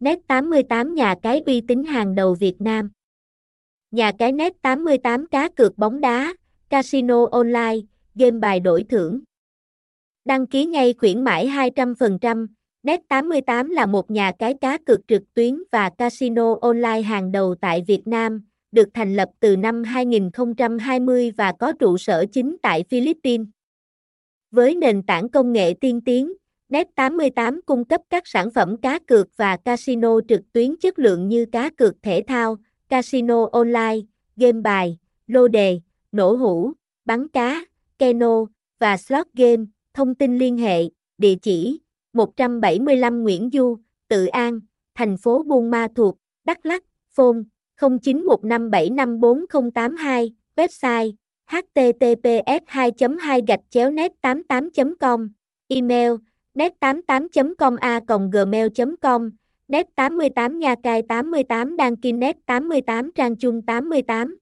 Net88 nhà cái uy tín hàng đầu Việt Nam. Nhà cái Net88 cá cược bóng đá, casino online, game bài đổi thưởng. Đăng ký ngay khuyến mãi 200%. Net88 là một nhà cái cá cược trực tuyến và casino online hàng đầu tại Việt Nam, được thành lập từ năm 2020 và có trụ sở chính tại Philippines. Với nền tảng công nghệ tiên tiến, Net88 cung cấp các sản phẩm cá cược và casino trực tuyến chất lượng như cá cược thể thao, casino online, game bài, lô đề, nổ hũ, bắn cá, keno và slot game. Thông tin liên hệ, địa chỉ 175 Nguyễn Du, Tự An, thành phố Buôn Ma Thuột, Đắk Lắk, phone 0915754082, website https 2 2 gạch chéo net 88 com email net88.com a gmail.com net 88 nha cai 88 đăng ký, net 88 trang chung 88